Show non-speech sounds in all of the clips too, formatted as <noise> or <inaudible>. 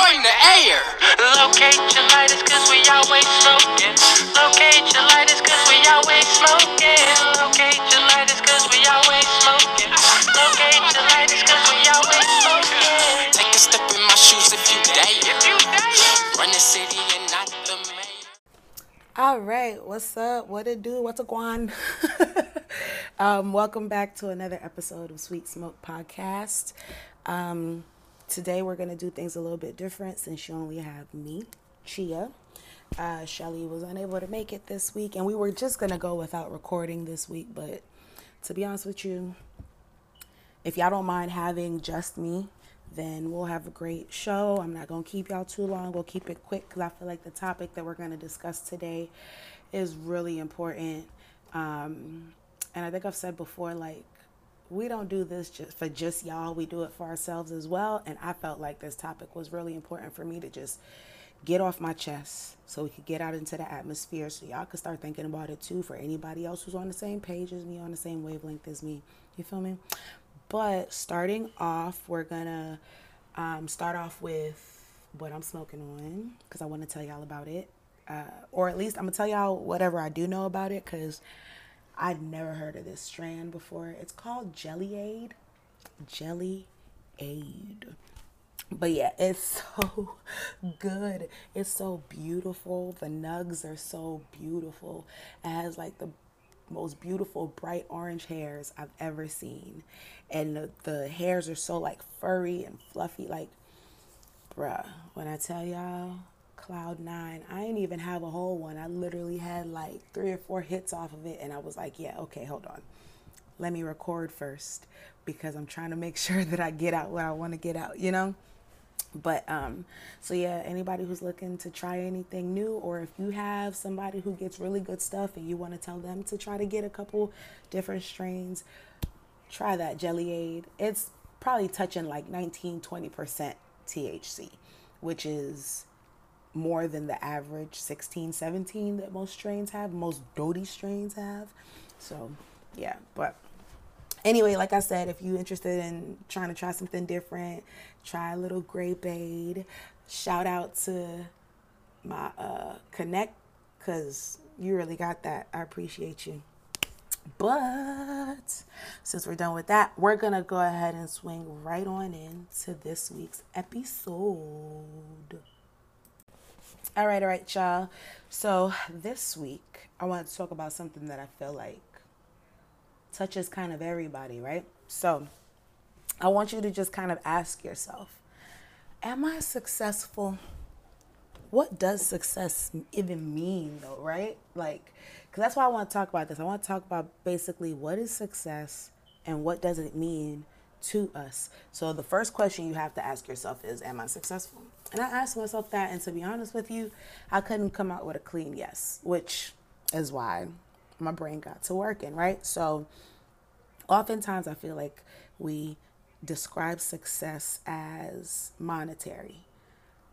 join the air. Locate your lighters cause we always smoking. Locate your lighters cause we always smoking. Locate your lighters cause we always smoking. Locate your lighters cause we always smoking. Take a step in my shoes if you dare. If you dare. Run the city and not the mayor. All right, what's up? What it do? What's a guan? <laughs> um, welcome back to another episode of Sweet Smoke Podcast. Um, today we're gonna do things a little bit different since you only have me, Chia. Uh, Shelly was unable to make it this week, and we were just gonna go without recording this week. But to be honest with you, if y'all don't mind having just me, then we'll have a great show. I'm not going to keep y'all too long. We'll keep it quick because I feel like the topic that we're going to discuss today is really important. Um, and I think I've said before, like, we don't do this just for just y'all, we do it for ourselves as well. And I felt like this topic was really important for me to just get off my chest so we could get out into the atmosphere so y'all could start thinking about it too for anybody else who's on the same page as me, on the same wavelength as me. You feel me? But starting off, we're gonna um, start off with what I'm smoking on because I want to tell y'all about it. Uh, or at least I'm gonna tell y'all whatever I do know about it because I'd never heard of this strand before. It's called Jelly Aid. Jelly Aid. But yeah, <laughs> it's so good. It's so beautiful. The nugs are so beautiful. It has like the most beautiful bright orange hairs I've ever seen. And the, the hairs are so like furry and fluffy. Like, bruh, when I tell y'all, Cloud Nine, I didn't even have a whole one. I literally had like three or four hits off of it. And I was like, yeah, okay, hold on. Let me record first because I'm trying to make <laughs> sure that I get out what I want to get out, you know? but um so yeah anybody who's looking to try anything new or if you have somebody who gets really good stuff and you want to tell them to try to get a couple different strains try that jelly aid it's probably touching like 19 20% thc which is more than the average 16 17 that most strains have most dodie strains have so yeah but anyway, like I said, if you're interested in trying to try something different, try a little grape aid. Shout out to my uh, connect because you really got that. I appreciate you. But since we're done with that, we're gonna go ahead and swing right on into this week's episode. All right, all right, y'all. So this week, I want to talk about something that I feel like touches kind of everybody, right? So I want you to just kind of ask yourself Am I successful? What does success even mean, though, right? Like, because that's why I want to talk about this. I want to talk about basically what is success and what does it mean to us. So, the first question you have to ask yourself is Am I successful? And I asked myself that, and to be honest with you, I couldn't come out with a clean yes, which is why my brain got to working, right? So, oftentimes I feel like we describe success as monetary.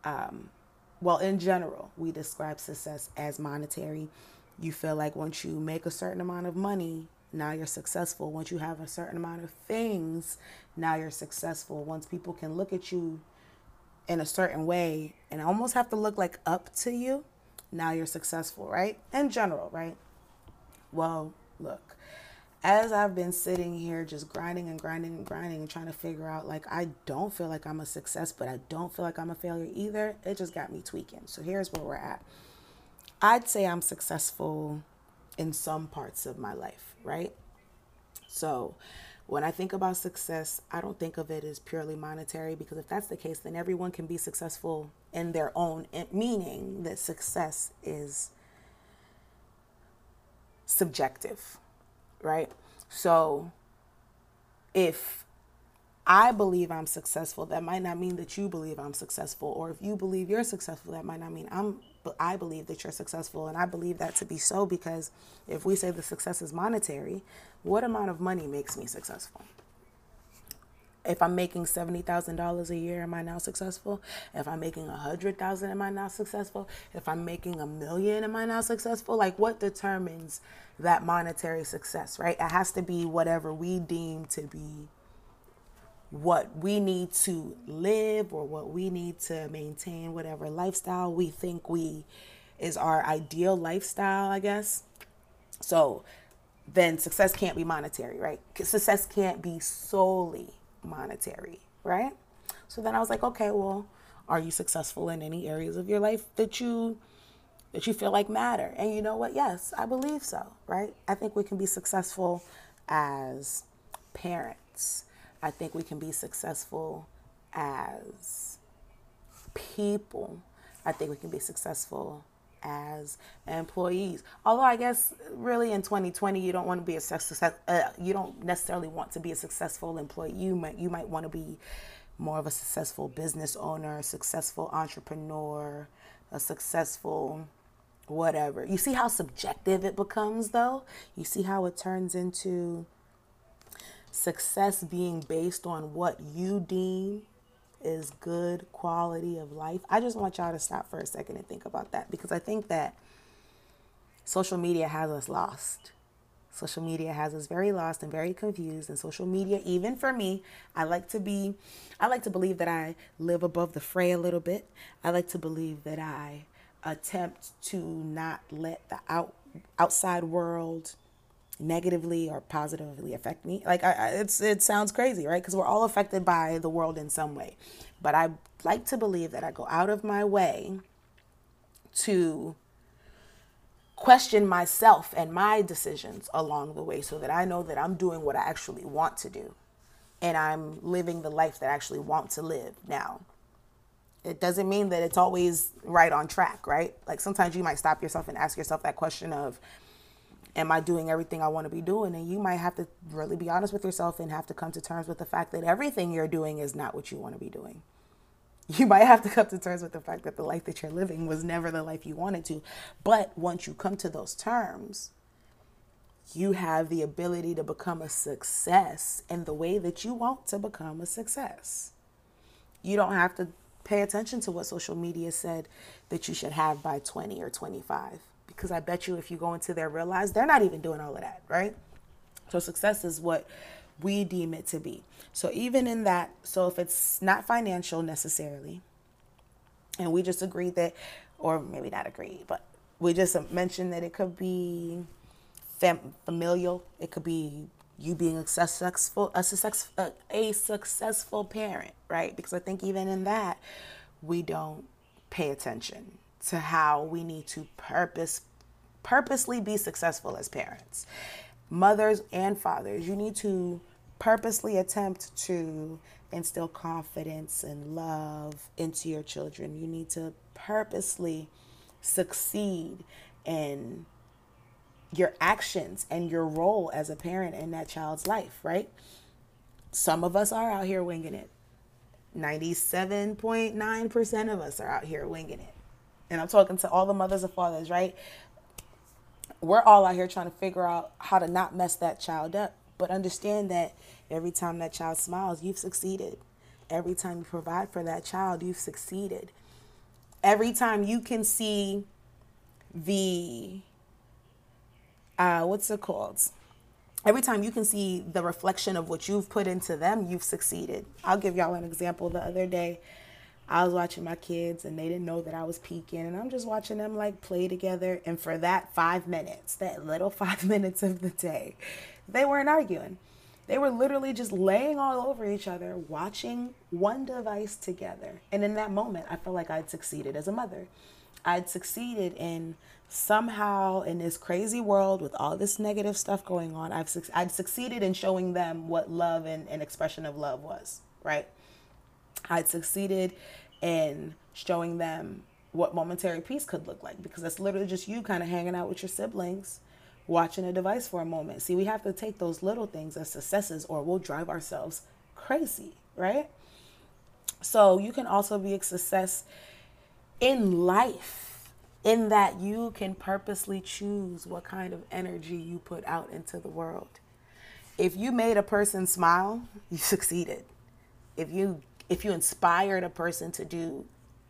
Um, well, in general, we describe success as monetary. You feel like once you make a certain amount of money, now you're successful. Once you have a certain amount of things, now you're successful. Once people can look at you in a certain way and almost have to look like up to you, now you're successful, right? In general, right? Well, look, as I've been sitting here just grinding and grinding and grinding and trying to figure out, like, I don't feel like I'm a success, but I don't feel like I'm a failure either, it just got me tweaking. So here's where we're at. I'd say I'm successful in some parts of my life, right? So when I think about success, I don't think of it as purely monetary because if that's the case, then everyone can be successful in their own, eh, meaning that success is subjective right? So if I believe I'm successful, that might not mean that you believe I'm successful. Or if you believe you're successful, that might not mean I'm I believe that you're successful. And I believe that to be so because if we say the success is monetary, what amount of money makes me successful? If I'm making seventy thousand dollars a year, am I now successful? If I'm making a hundred thousand, am I now successful? If I'm making a million, am I now successful? Like what determines that monetary success, right? It has to be whatever we deem to be what we need to live or what we need to maintain whatever lifestyle we think we is our ideal lifestyle, I guess. So then success can't be monetary, right? Success can't be solely monetary, right? So then I was like, okay, well, are you successful in any areas of your life that you that you feel like matter? And you know what? Yes, I believe so, right? I think we can be successful as parents. I think we can be successful as people. I think we can be successful as employees. Although I guess really in 2020 you don't want to be a success uh, you don't necessarily want to be a successful employee. You might you might want to be more of a successful business owner, successful entrepreneur, a successful whatever. You see how subjective it becomes though? You see how it turns into success being based on what you deem is good quality of life. I just want y'all to stop for a second and think about that because I think that social media has us lost. Social media has us very lost and very confused. And social media, even for me, I like to be, I like to believe that I live above the fray a little bit. I like to believe that I attempt to not let the out outside world negatively or positively affect me. Like I, I, it's it sounds crazy, right? Because we're all affected by the world in some way. But I like to believe that I go out of my way to question myself and my decisions along the way so that I know that I'm doing what I actually want to do and I'm living the life that I actually want to live now. It doesn't mean that it's always right on track, right? Like sometimes you might stop yourself and ask yourself that question of, am I doing everything I want to be doing? And you might have to really be honest with yourself and have to come to terms with the fact that everything you're doing is not what you want to be doing. <laughs> You might have to come to terms with the fact that the life that you're living was never the life you wanted to. But once you come to those terms, you have the ability to become a success in the way that you want to become a success. You don't have to pay attention to what social media said that you should have by 20 or 25 because I bet you if you go into their real lives, they're not even doing all of that, right? So success is what we deem it to be. So even in that, so if it's not financial necessarily, and we just agreed that, or maybe not agreed, but we just mentioned that it could be fam- familial, it could be you being a successful a success a successful parent, right? Because I think even in that we don't pay attention to how we need to purpose purposely be successful as parents. Mothers and fathers, you need to purposely attempt to instill confidence and love into your children. You need to purposely succeed in your actions and your role as a parent in that child's life, right? Some of us are out here winging it. 97.9% of us are out here winging it. And I'm talking to all the mothers and fathers, right? We're all out here trying to figure out how to not mess that child up. But understand that every time that child smiles, you've succeeded. Every time you provide for that child, you've succeeded. Every time you can see the, uh, what's it called? Every time you can see the reflection of what you've put into them, you've succeeded. I'll give y'all an example. The other day, I was watching my kids and they didn't know that I was peeking and I'm just watching them like play together and for that 5 minutes, that little <laughs> 5 minutes of the day, they weren't arguing. They were literally just laying all over each other, watching one device together. And in that moment, I felt like I'd succeeded as a mother. I'd succeeded in somehow in this crazy world with all this negative stuff going on. I've I'd succeeded in showing them what love and an expression of love was, right? I'd succeeded in showing them what momentary peace could look like because that's literally just you kind of hanging out with your siblings watching a device for a moment. See, we have to take those little things as successes or we'll drive ourselves crazy, right? So you can also be a success in life in that you can purposely choose what kind of energy you put out into the world. If you made a person smile, you <laughs> succeeded. If you if you inspired a person to do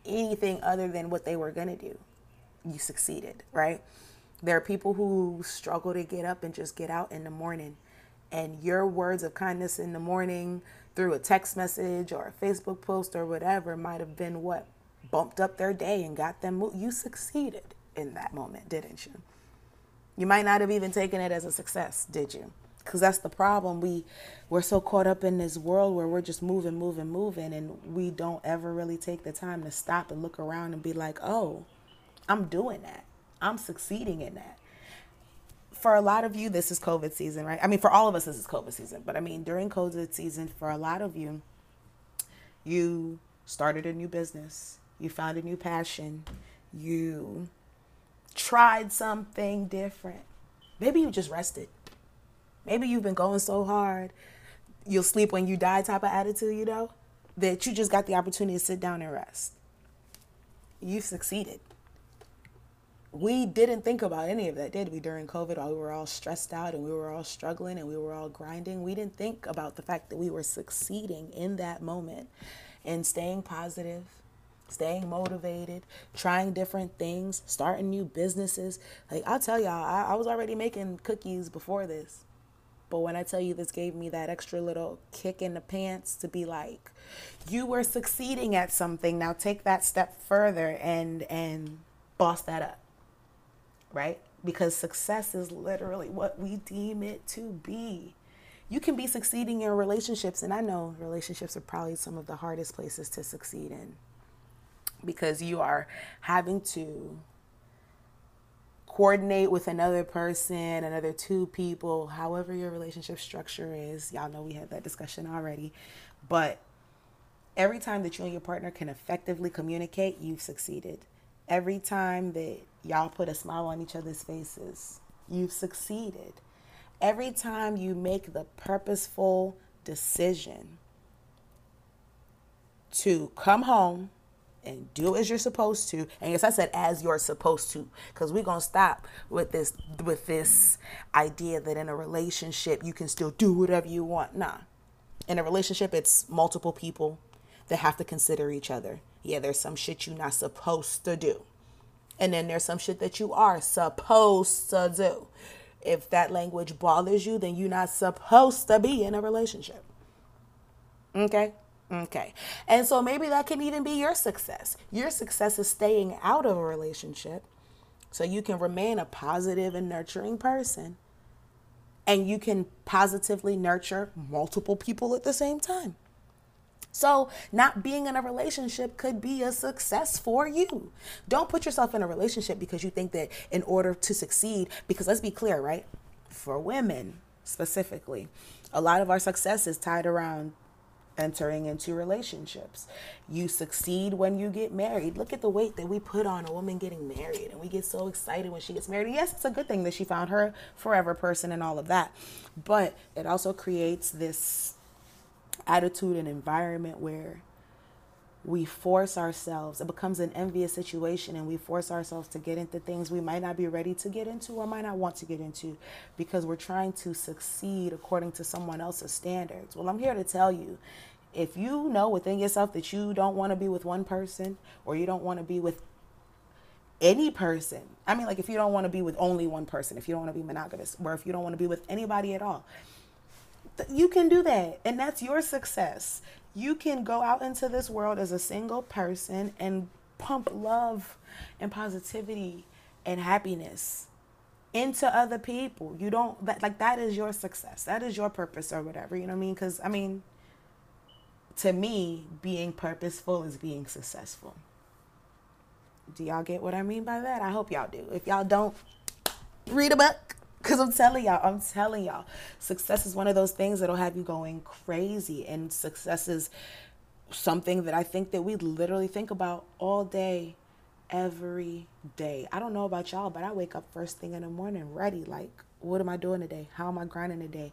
anything other than what they were going to do, you succeeded, right? There are people who struggle to get up and just get out in the morning and your words of kindness in the morning through a text message or a Facebook post or whatever might have been what bumped up their day and got them. You succeeded in that moment, didn't you? You might not have even taken it as a success, did you? Because that's the problem. We we're so caught up in this world where we're just moving, moving, moving, and we don't ever really take the time to stop and look around and be like, "Oh, I'm doing that. I'm succeeding in that." For a lot of you, this is COVID season, right? I mean, for all of us, this is COVID season. But I mean, during COVID season, for a lot of you, you started a new business, you found a new passion, you tried something different. Maybe you just rested. Maybe you've been going so hard, you'll sleep when you die type of attitude, you know, that you just got the opportunity to sit down and rest. You've succeeded. We didn't think about any of that, did we, during COVID while we were all stressed out and we were all struggling and we were all grinding? We didn't think about the fact that we were succeeding in that moment and staying positive staying motivated, trying different things, starting new businesses. Like I'll tell y'all, I, I, was already making cookies before this. But when I tell you this gave me that extra little kick in the pants to be like, you were succeeding at something. Now take that step further and and boss that up. Right? Because success is literally what we deem it to be. You can be succeeding in relationships, and I know relationships are probably some of the hardest places to succeed in because you are having to coordinate with another person, another two people, however your relationship structure is. Y'all know we had that discussion already. But every time that you and your partner can effectively communicate, you've succeeded. Every time that y'all put a smile on each other's faces, you've succeeded. Every time you make the purposeful decision to come home and do as you're supposed to. And yes, I said as you're supposed to, because we're gonna stop with this with this idea that in a relationship you can still do whatever you want. Nah. In a relationship, it's multiple people that have to consider each other. Yeah, there's some shit you're not supposed to do. And then there's some shit that you are supposed to do. If that language bothers you, then you're not supposed to be in a relationship. Okay? Okay. And so maybe that can even be your success. Your success is staying out of a relationship so you can remain a positive and nurturing person. And you can positively nurture multiple people at the same time. So, not being in a relationship could be a success for you. Don't put yourself in a relationship because you think that in order to succeed, because let's be clear, right? For women specifically, a lot of our success is tied around entering into relationships. You succeed when you get married. Look at the weight that we put on a woman getting married, and we get so excited when she gets married. Yes, it's a good thing that she found her forever person and all of that, but it also creates this attitude and environment where we force ourselves, it becomes an envious situation, and we force ourselves to get into things we might not be ready to get into or might not want to get into because we're trying to succeed according to someone else's standards. Well, I'm here to tell you if you know within yourself that you don't want to be with one person or you don't want to be with any person, I mean, like if you don't want to be with only one person, if you don't want to be monogamous, or if you don't want to be with anybody at all, you can do that. And that's your success. You can go out into this world as a single person and pump love and positivity and happiness into other people. You don't that like that is your success. That is your purpose or whatever. You know what I mean? Cuz I mean to me, being purposeful is being successful. Do y'all get what I mean by that? I hope y'all do. If y'all don't, read a book. Because I'm telling y'all, I'm telling y'all, success is one of those things that'll have you going crazy. And success is something that I think that we literally think about all day, every day. I don't know about y'all, but I wake up first thing in the morning ready. Like, what am I doing today? How am I grinding today?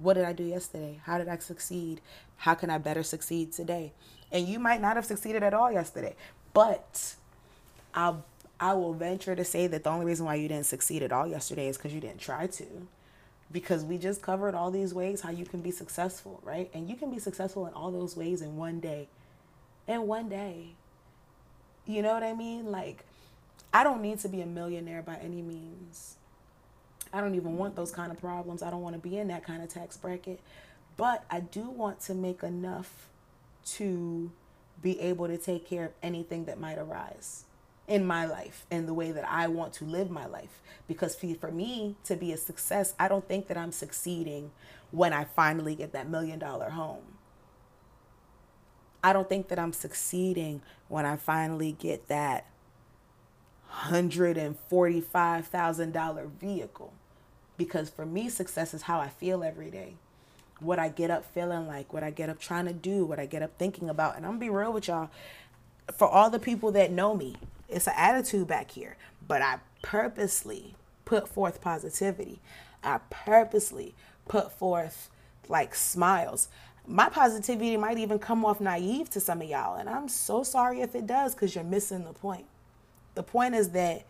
What did I do yesterday? How did I succeed? How can I better succeed today? And you might not have succeeded at all yesterday, but I'll I will venture to say that the only reason why you didn't succeed at all yesterday is because you didn't try to. Because we just covered all these ways how you can be successful, right? And you can be successful in all those ways in one day. In one day. You know what I mean? Like, I don't need to be a millionaire by any means. I don't even want those kind of problems. I don't want to be in that kind of tax bracket. But I do want to make enough to be able to take care of anything that might arise in my life and the way that I want to live my life. Because for me to be a success, I don't think that I'm succeeding when I finally get that million dollar home. I don't think that I'm succeeding when I finally get that $145,000 vehicle. Because for me, success is how I feel every day. What I get up feeling like, what I get up trying to do, what I get up thinking about. And I'm gonna be real with y'all. For all the people that know me, it's an attitude back here. But I purposely put forth positivity. I purposely put forth like smiles. My positivity might even come off naive to some of y'all. And I'm so sorry if it does because you're missing the point. The point is that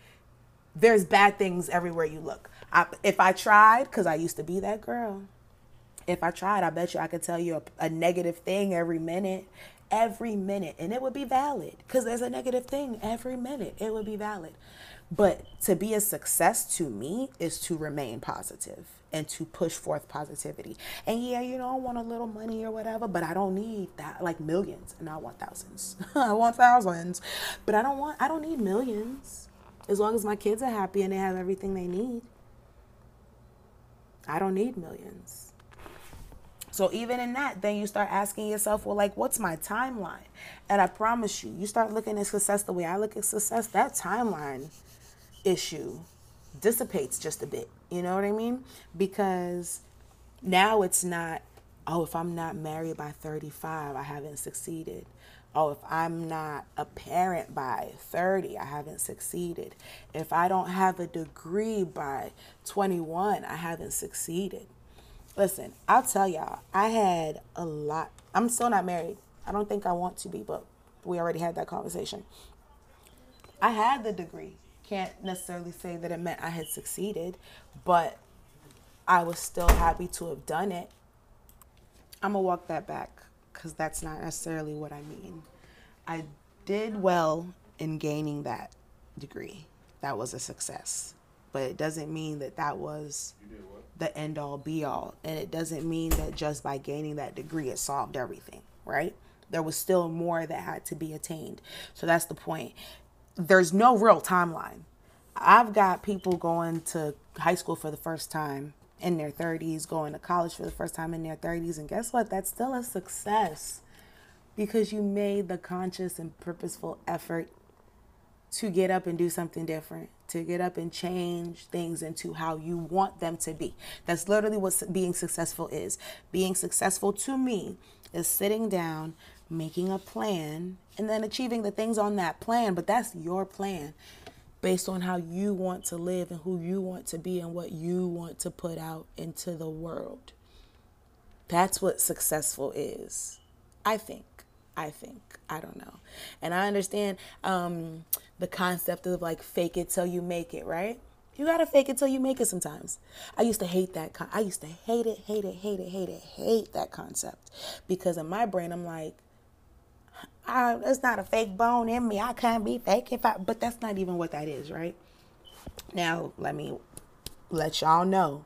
there's bad things everywhere you look. I, if I tried, because I used to be that girl, if I tried, I bet you I could tell you a, a negative thing every minute, every minute, and it would be valid because there's a negative thing every minute. It would be valid. But to be a success to me is to remain positive and to push forth positivity. And yeah, you know, I want a little money or whatever, but I don't need that like millions and I want thousands. <laughs> I want thousands. But I don't want I don't need millions. As long as my kids are happy and they have everything they need. I don't need millions. So even in that, then you start asking yourself, well, like, what's my timeline? And I promise you, you start looking at success the way I look at success, that timeline issue dissipates just a bit. You know what I mean? Because now it's not, oh, if I'm not married by 35, I haven't succeeded. Oh, if I'm not a parent by 30, I haven't succeeded. If I don't have a degree by 21, I haven't succeeded. Listen, I'll tell y'all, I had a lot. I'm still not married. I don't think I want to be, but we already had that conversation. I had the degree can't necessarily say that it meant I had succeeded, but I was still happy to have done it. I'm gonna walk that back because that's not necessarily what I mean. I did well in gaining that degree. That was a success, but it doesn't mean that that was the end all be all. And it doesn't mean that just by gaining that degree, it solved everything, right? There was still more that had to be attained. So that's the point there's no real timeline. I've got people going to high school for the first time in their 30s, going to college for the first time in their 30s, and guess what? That's still a success because you made the conscious and purposeful effort to get up and do something different, to get up and change things into how you want them to be. That's literally what being successful is. Being successful to me is sitting down, making a plan, and then achieving the things on that plan. But that's your plan based on how you want to live and who you want to be and what you want to put out into the world. That's what successful is. I think. I think. I don't know. And I understand um, the concept of like fake it till you make it, right? You gotta fake it till you make it sometimes. I used to hate that. Con- I used to hate it, hate it, hate it, hate it, hate that concept. Because in my brain, I'm like, I, it's not a fake bone in me. I can't be fake if I, but that's not even what that is, right? Now, let me let y'all know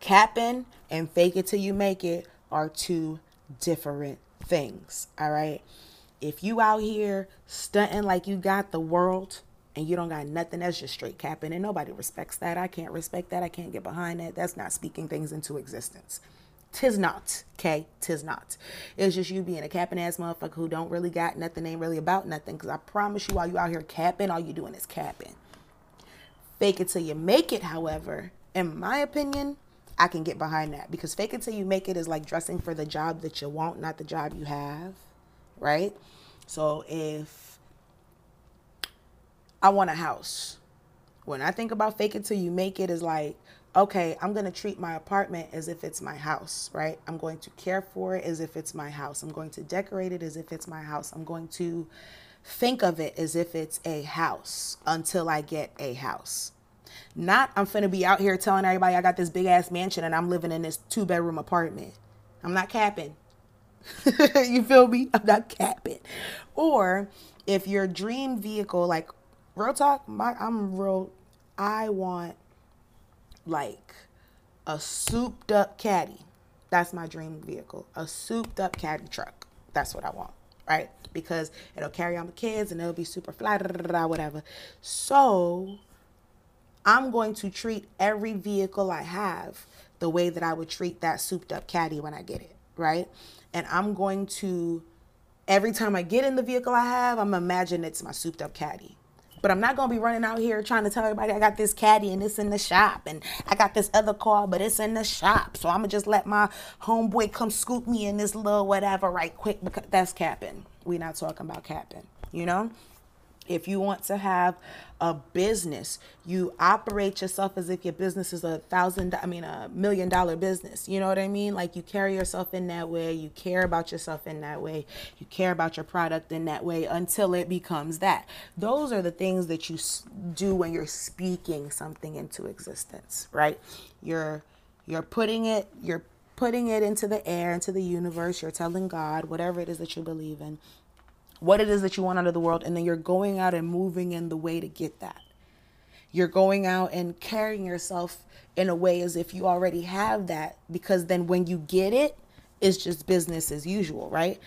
capping and fake it till you make it are two different things, all right? If you out here stunting like you got the world and you don't got nothing, that's just straight capping, and nobody respects that. I can't respect that. I can't get behind that. That's not speaking things into existence. Tis not, okay? Tis not. It's just you being a capping ass motherfucker who don't really got nothing, ain't really about nothing. Because I promise you, while you out here capping, all you doing is capping. Fake it till you make it, however, in my opinion, I can get behind that. Because fake it till you make it is like dressing for the job that you want, not the job you have, right? So if I want a house, when I think about fake it till you make it, is like, okay, I'm going to treat my apartment as if it's my house, right? I'm going to care for it as if it's my house. I'm going to decorate it as if it's my house. I'm going to think of it as if it's a house until I get a house. Not I'm finna be out here telling everybody I got this big ass mansion and I'm living in this two bedroom apartment. I'm not capping. <laughs> you feel me? I'm not capping. Or if your dream vehicle, like real talk, my I'm real I want like a souped up caddy. That's my dream vehicle. A souped up caddy truck. That's what I want, right? Because it'll carry all my kids and it'll be super fly, whatever. So I'm going to treat every vehicle I have the way that I would treat that souped up caddy when I get it, right? And I'm going to, every time I get in the vehicle I have, I'm imagine it's my souped up caddy. But I'm not gonna be running out here trying to tell everybody I got this caddy and it's in the shop, and I got this other car, but it's in the shop. So I'm gonna just let my homeboy come scoop me in this little whatever right quick because that's capping. We're not talking about capping, you know? If you want to have a business, you operate yourself as if your business is a thousand, I mean, a million dollar business. You know what I mean? Like you carry yourself in that way, you care about yourself in that way, you care about your product in that way until it becomes that. Those are the things that you do when you're speaking something into existence, right? You're you're putting it, you're putting it into the air, into the universe. You're telling God, whatever it is that you believe in, what it is that you want out of the world, and then you're going out and moving in the way to get that. You're going out and carrying yourself in a way as if you already have that, because then when you get it, it's just business as usual, right?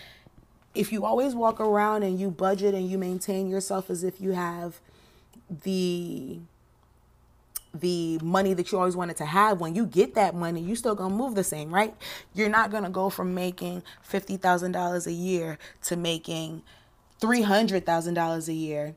If you always walk around and you budget and you maintain yourself as if you have the the money that you always wanted to have when you get that money you still gonna move the same right you're not gonna go from making $50000 a year to making $300000 a year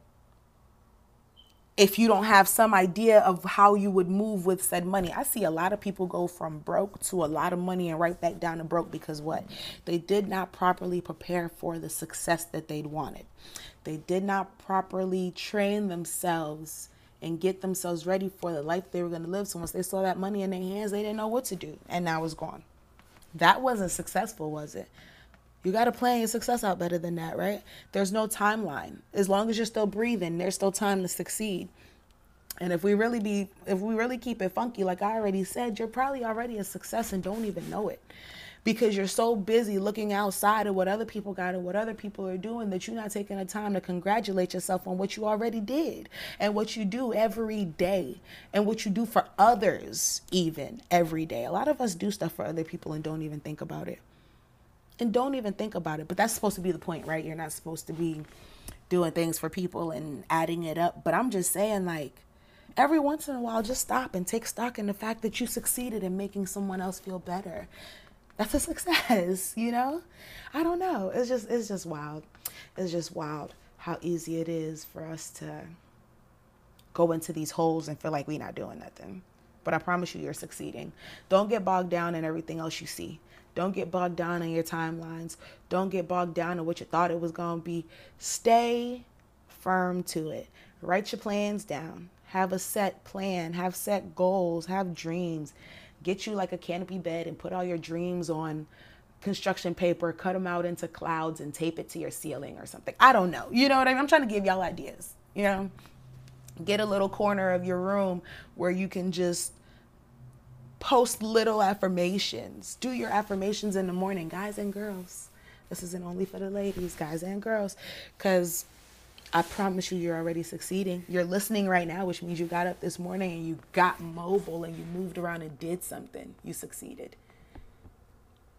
if you don't have some idea of how you would move with said money. I see a lot of people go from broke to a lot of money and right back down to broke because what? They did not properly prepare for the success that they'd wanted. They did not properly train themselves and get themselves ready for the life they were going to live. So once they saw that money in their hands, they didn't know what to do. And now it's gone. That wasn't successful, was it? You got to plan your success out better than that, right? There's no timeline. As long as you're still breathing, there's still time to succeed. And if we really be if we really keep it funky like I already said, you're probably already a success and don't even know it. Because you're so busy looking outside of what other people got and what other people are doing that you're not taking the time to congratulate yourself on what you already did and what you do every day and what you do for others even every day. A lot of us do stuff for other people and don't even think about it and don't even think about it. But that's supposed to be the point, right? You're not supposed to be doing things for people and adding it up. But I'm just saying, like, every once in a while, just stop and take stock in the fact that you succeeded in making someone else feel better. That's a <laughs> success, you know? I don't know. It's just it's just wild. It's just wild how easy it is for us to go into these holes and feel like we're not doing nothing. But I promise you, you're succeeding. Don't get bogged down in everything else you see. Don't get bogged down in your timelines. Don't get bogged down in what you thought it was going to be. Stay firm to it. Write your plans down. Have a set plan. Have set goals. Have dreams. Get you like a canopy bed and put all your dreams on construction paper, cut them out into clouds and tape it to your ceiling or something. I don't know. You know what I mean? I'm trying to give y'all ideas. You know? Get a little corner of your room where you can just post little affirmations. Do your affirmations in the morning, guys and girls. This isn't only for the ladies, guys and girls, because I promise you, you're already succeeding. You're listening right now, which means you got up this morning and you got mobile and you moved around and did something. You succeeded.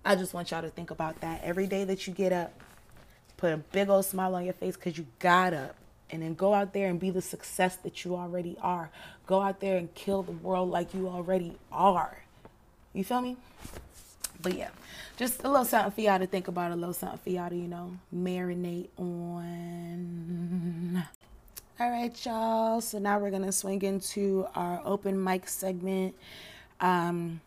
I just want y'all to think about that every day that you get up. Put a big old smile on your face because you got up. And then go out there and be the success that you already are. Go out there and kill the world like you already are. You feel me? But yeah, just a little something for y'all to think about, a little something for y'all to, you know, marinate on. <laughs> All right, y'all. So now we're going to swing into our open mic segment. Um,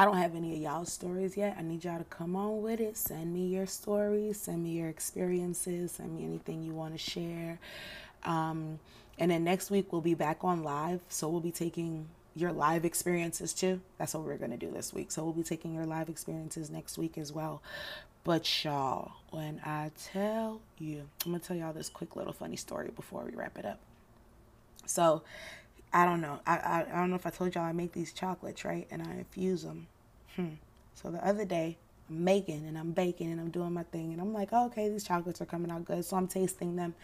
I don't have any of y'all's stories yet. I need y'all to come on with it. Send me your stories, send me your experiences, send me anything you want to share. Um, and then next week we'll be back on live. So we'll be taking your live experiences too. That's what we're going to do this week. So we'll be taking your live experiences next week as well. But y'all, when I tell you, I'm going to tell y'all this quick little funny story before we wrap it up. So, I don't know. I, I, I don't know if I told y'all I make these chocolates, right? And I infuse them. Hmm. So the other day, I'm making and I'm baking and I'm doing my thing. And I'm like, oh, okay, these chocolates are coming out good. So I'm tasting them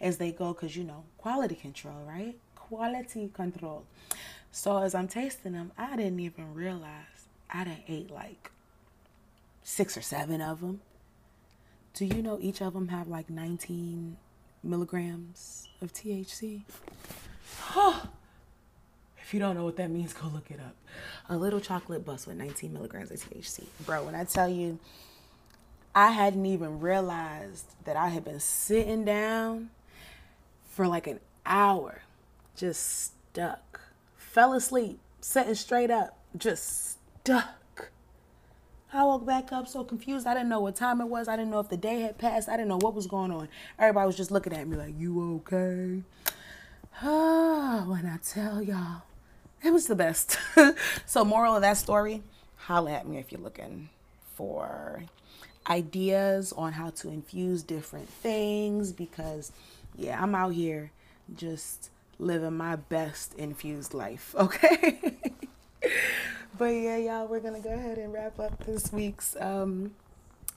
as they go because, you know, quality control, right? quality control. So as I'm tasting them, I didn't even realize I done ate like six or seven of them. Do you know each of them have like 19 milligrams of THC? You don't know what that means, <laughs> go look it up. A little chocolate bus with 19 milligrams of THC. Bro, when I tell you, I hadn't even realized that I had been sitting down for like an hour, just stuck. Fell asleep, sitting straight up, just stuck. I woke back up so confused. I didn't know what time it was. I didn't know if the day had passed. I didn't know what was going on. Everybody was just looking at me like, You okay? Ah, <sighs> when I tell y'all, it was the best. <laughs> so, moral of that story holla at me if you're looking for ideas on how to infuse different things because, yeah, I'm out here just living my best infused life, <laughs> okay? but yeah, y'all, we're gonna go ahead and wrap up this week's um,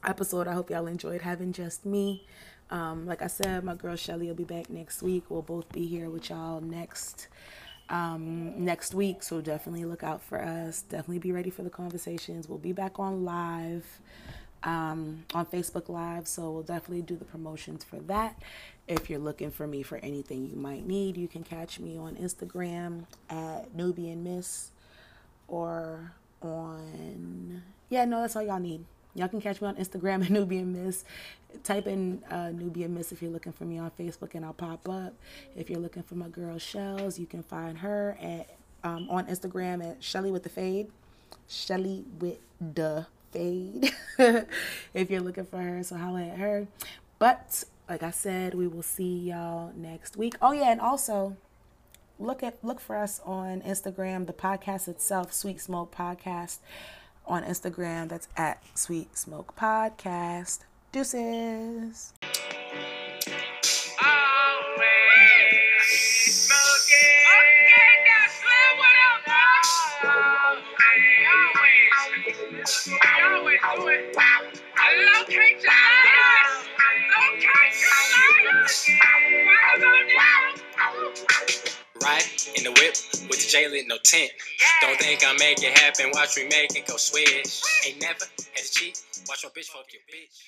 episode. I hope y'all enjoyed having just me. Um, like I said, my girl Shelly will be back next week. We'll both be here with y'all next um, next week. So definitely look out for us. Definitely be ready for the conversations. We'll be back on live um, on Facebook Live. So we'll definitely do the promotions for that. If you're looking for me for anything you might need, you can catch me on Instagram at Nubian Miss or on yeah no that's all y'all need y'all can catch me on instagram <laughs> at nubian miss type in uh, nubian miss if you're looking for me on facebook and i'll pop up if you're looking for my girl shells you can find her at um, on instagram at shelly with the fade shelly with the fade <laughs> if you're looking for her so holla at her but like i said we will see y'all next week oh yeah and also look at look for us on Instagram. The podcast itself, Sweet Smoke Podcast, on Instagram. That's at Sweet Smoke Podcast. Deuces. Ride in the whip with the J lit, no tent. Don't think I make it happen. Watch me make it go switch. Ain't never had to cheat. Watch my bitch fuck your bitch.